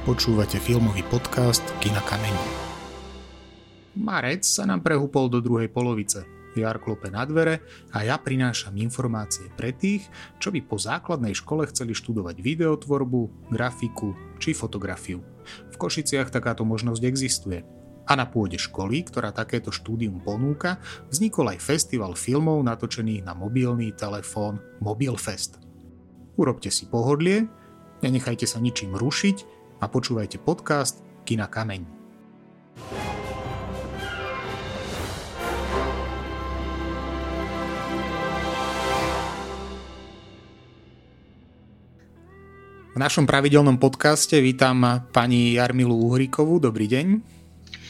Počúvate filmový podcast Kina Kameň. Marec sa nám prehúpol do druhej polovice. Jar klope na dvere a ja prinášam informácie pre tých, čo by po základnej škole chceli študovať videotvorbu, grafiku či fotografiu. V Košiciach takáto možnosť existuje. A na pôde školy, ktorá takéto štúdium ponúka, vznikol aj festival filmov natočených na mobilný telefón Mobilfest. Urobte si pohodlie, nenechajte sa ničím rušiť a počúvajte podcast Kina Kameň. V našom pravidelnom podcaste vítam pani Jarmilu Uhrikovú. Dobrý deň.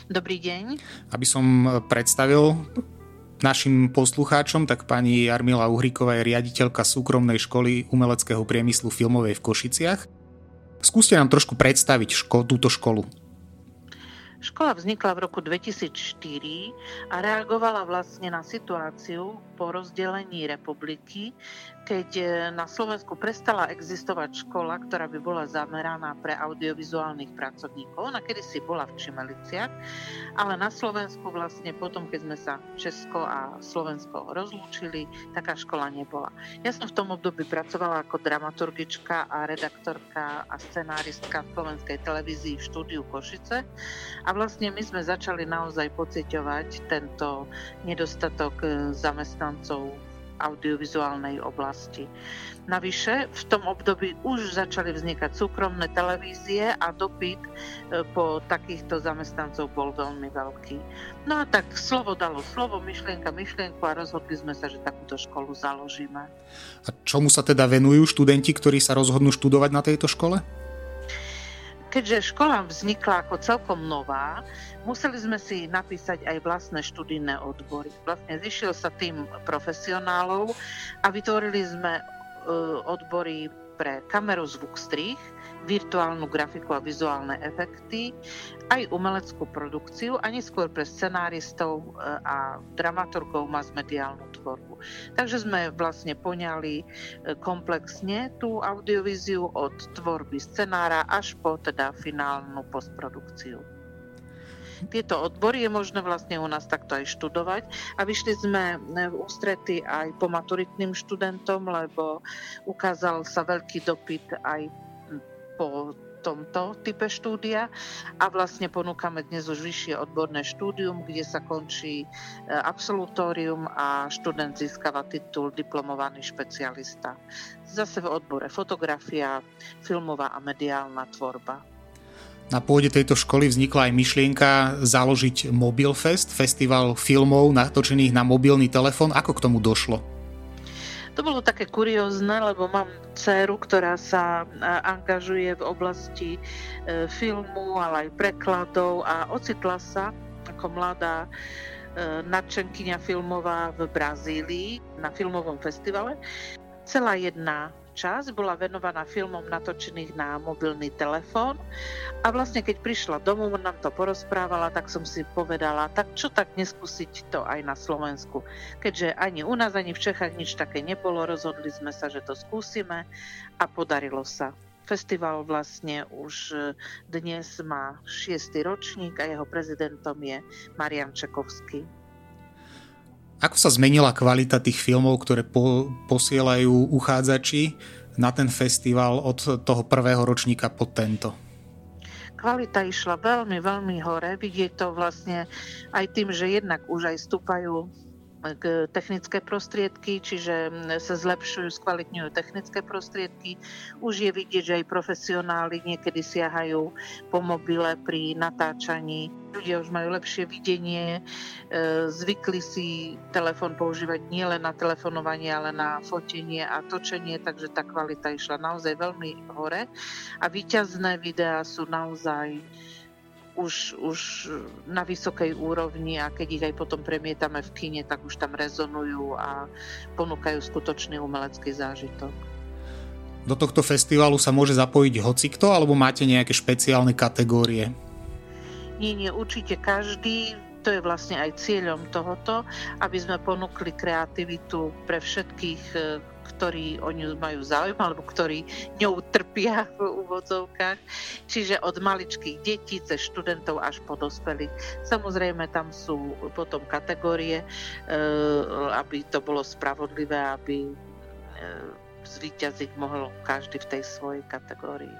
Dobrý deň. Aby som predstavil našim poslucháčom, tak pani Jarmila Uhriková je riaditeľka súkromnej školy umeleckého priemyslu filmovej v Košiciach Skúste nám trošku predstaviť ško- túto školu. Škola vznikla v roku 2004 a reagovala vlastne na situáciu po rozdelení republiky, keď e, na Slovensku prestala existovať škola, ktorá by bola zameraná pre audiovizuálnych pracovníkov. Ona kedysi bola v Čimeliciach, ale na Slovensku vlastne potom, keď sme sa Česko a Slovensko rozlúčili, taká škola nebola. Ja som v tom období pracovala ako dramaturgička a redaktorka a scenáristka v slovenskej televízii v štúdiu Košice vlastne my sme začali naozaj pociťovať tento nedostatok e, zamestnancov audiovizuálnej oblasti. Navyše v tom období už začali vznikať súkromné televízie a dopyt e, po takýchto zamestnancov bol veľmi veľký. No a tak slovo dalo slovo, myšlienka myšlienku a rozhodli sme sa, že takúto školu založíme. A čomu sa teda venujú študenti, ktorí sa rozhodnú študovať na tejto škole? Keďže škola vznikla ako celkom nová, museli sme si napísať aj vlastné študijné odbory. Vlastne zišiel sa tým profesionálov a vytvorili sme e, odbory pre kameru zvuk strých, virtuálnu grafiku a vizuálne efekty, aj umeleckú produkciu a neskôr pre scenáristov e, a dramaturgov masmediálnu tvorbu. Takže sme vlastne poňali e, komplexne tú audiovíziu od tvorby scenára až po teda finálnu postprodukciu. Tieto odbory je možné vlastne u nás takto aj študovať a vyšli sme v ústrety aj po maturitným študentom, lebo ukázal sa veľký dopyt aj po tomto type štúdia a vlastne ponúkame dnes už vyššie odborné štúdium, kde sa končí e, absolutórium a študent získava titul diplomovaný špecialista. Zase v odbore fotografia, filmová a mediálna tvorba. Na pôde tejto školy vznikla aj myšlienka založiť Mobilfest, festival filmov natočených na mobilný telefón. Ako k tomu došlo? To bolo také kuriózne, lebo mám dceru, ktorá sa angažuje v oblasti e, filmu, ale aj prekladov a ocitla sa ako mladá e, nadšenkyňa filmová v Brazílii na filmovom festivale. Celá jedna časť bola venovaná filmom natočených na mobilný telefón a vlastne keď prišla domov, nám to porozprávala, tak som si povedala, tak čo tak neskúsiť to aj na Slovensku. Keďže ani u nás, ani v Čechách nič také nebolo, rozhodli sme sa, že to skúsime a podarilo sa. Festival vlastne už dnes má šiestý ročník a jeho prezidentom je Marian Čekovský. Ako sa zmenila kvalita tých filmov, ktoré po, posielajú uchádzači na ten festival od toho prvého ročníka po tento? Kvalita išla veľmi, veľmi hore. Vidieť to vlastne aj tým, že jednak už aj stúpajú technické prostriedky, čiže sa zlepšujú, skvalitňujú technické prostriedky. Už je vidieť, že aj profesionáli niekedy siahajú po mobile pri natáčaní. Ľudia už majú lepšie videnie, e, zvykli si telefón používať nielen na telefonovanie, ale na fotenie a točenie, takže tá kvalita išla naozaj veľmi hore. A výťazné videá sú naozaj už, už na vysokej úrovni a keď ich aj potom premietame v kine, tak už tam rezonujú a ponúkajú skutočný umelecký zážitok. Do tohto festivalu sa môže zapojiť hocikto, alebo máte nejaké špeciálne kategórie? Nie, nie, určite každý to je vlastne aj cieľom tohoto, aby sme ponúkli kreativitu pre všetkých, ktorí o ňu majú záujem alebo ktorí ňou trpia v úvodzovkách. Čiže od maličkých detí cez študentov až po dospelých. Samozrejme tam sú potom kategórie, aby to bolo spravodlivé, aby zvíťaziť mohol každý v tej svojej kategórii.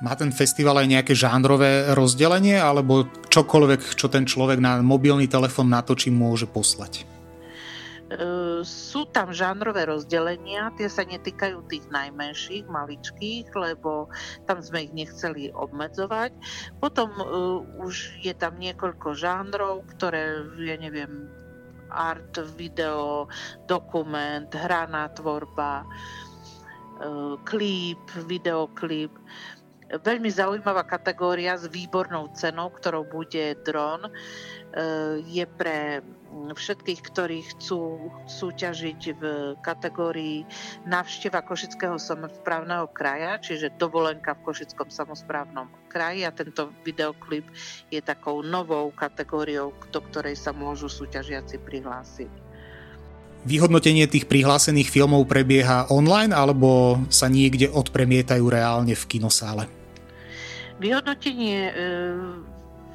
Má ten festival aj nejaké žánrové rozdelenie, alebo čokoľvek, čo ten človek na mobilný telefón natočí, môže poslať? E, sú tam žánrové rozdelenia, tie sa netýkajú tých najmenších, maličkých, lebo tam sme ich nechceli obmedzovať. Potom uh, už je tam niekoľko žánrov, ktoré, ja neviem, art, video, dokument, hraná tvorba, uh, klip, videoklip. Veľmi zaujímavá kategória s výbornou cenou, ktorou bude dron, e, je pre všetkých, ktorí chcú súťažiť v kategórii návšteva Košického samozprávneho kraja, čiže dovolenka v Košickom samozprávnom kraji a tento videoklip je takou novou kategóriou, do ktorej sa môžu súťažiaci prihlásiť. Vyhodnotenie tých prihlásených filmov prebieha online alebo sa niekde odpremietajú reálne v kinosále? Vyhodnotenie e,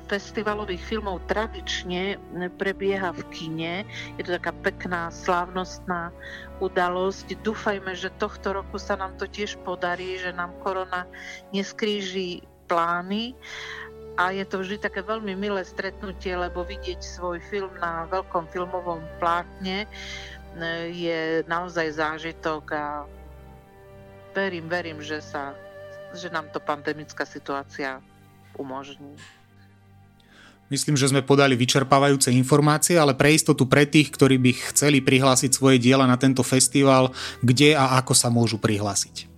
festivalových filmov tradične prebieha v kine. Je to taká pekná, slávnostná udalosť. Dúfajme, že tohto roku sa nám to tiež podarí, že nám korona neskríži plány a je to vždy také veľmi milé stretnutie, lebo vidieť svoj film na veľkom filmovom plátne e, je naozaj zážitok a verím, verím, že sa že nám to pandemická situácia umožní. Myslím, že sme podali vyčerpávajúce informácie, ale pre istotu pre tých, ktorí by chceli prihlásiť svoje diela na tento festival, kde a ako sa môžu prihlásiť?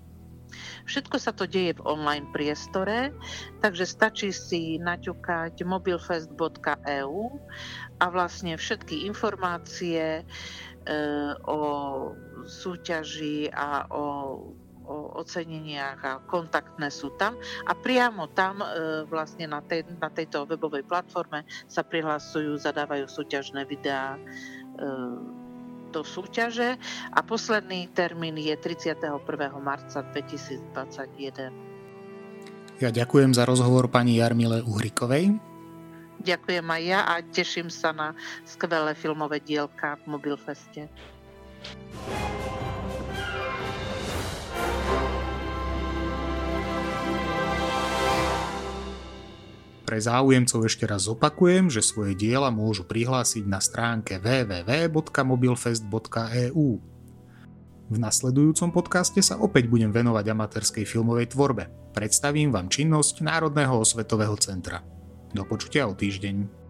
Všetko sa to deje v online priestore, takže stačí si naťukať mobilfest.eu a vlastne všetky informácie e, o súťaži a o o oceneniach a kontaktné sú tam a priamo tam e, vlastne na, tej, na tejto webovej platforme sa prihlasujú, zadávajú súťažné videá e, do súťaže a posledný termín je 31. marca 2021. Ja ďakujem za rozhovor pani Jarmile Uhrikovej. Ďakujem aj ja a teším sa na skvelé filmové dielka v Mobilfeste. Pre záujemcov ešte raz opakujem, že svoje diela môžu prihlásiť na stránke www.mobilfest.eu. V nasledujúcom podcaste sa opäť budem venovať amatérskej filmovej tvorbe. Predstavím vám činnosť Národného osvetového centra. Do počutia o týždeň.